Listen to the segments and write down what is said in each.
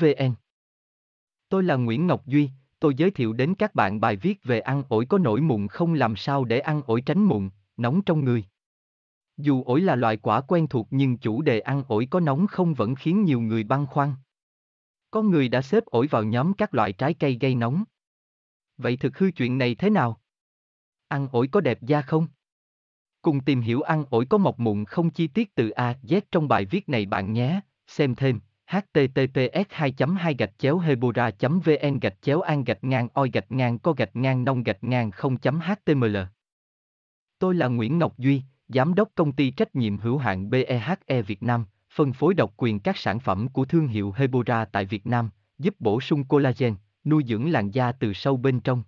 vn tôi là nguyễn ngọc duy tôi giới thiệu đến các bạn bài viết về ăn ổi có nổi mụn không làm sao để ăn ổi tránh mụn nóng trong người dù ổi là loại quả quen thuộc nhưng chủ đề ăn ổi có nóng không vẫn khiến nhiều người băn khoăn. Có người đã xếp ổi vào nhóm các loại trái cây gây nóng. Vậy thực hư chuyện này thế nào? Ăn ổi có đẹp da không? Cùng tìm hiểu ăn ổi có mọc mụn không chi tiết từ A Z trong bài viết này bạn nhé, xem thêm https 2 2 gạch chéo hebora vn gạch chéo an gạch ngang oi gạch ngang co gạch ngang nông gạch ngang 0 html Tôi là Nguyễn Ngọc Duy, Giám đốc công ty trách nhiệm hữu hạn BEHE Việt Nam, phân phối độc quyền các sản phẩm của thương hiệu Hebora tại Việt Nam, giúp bổ sung collagen, nuôi dưỡng làn da từ sâu bên trong.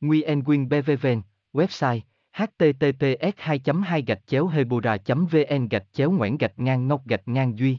Nguyen Quyên BVVN, website https 2 2 gạch chéo hebora vn gạch chéo ngoãn gạch ngang ngọc gạch ngang duy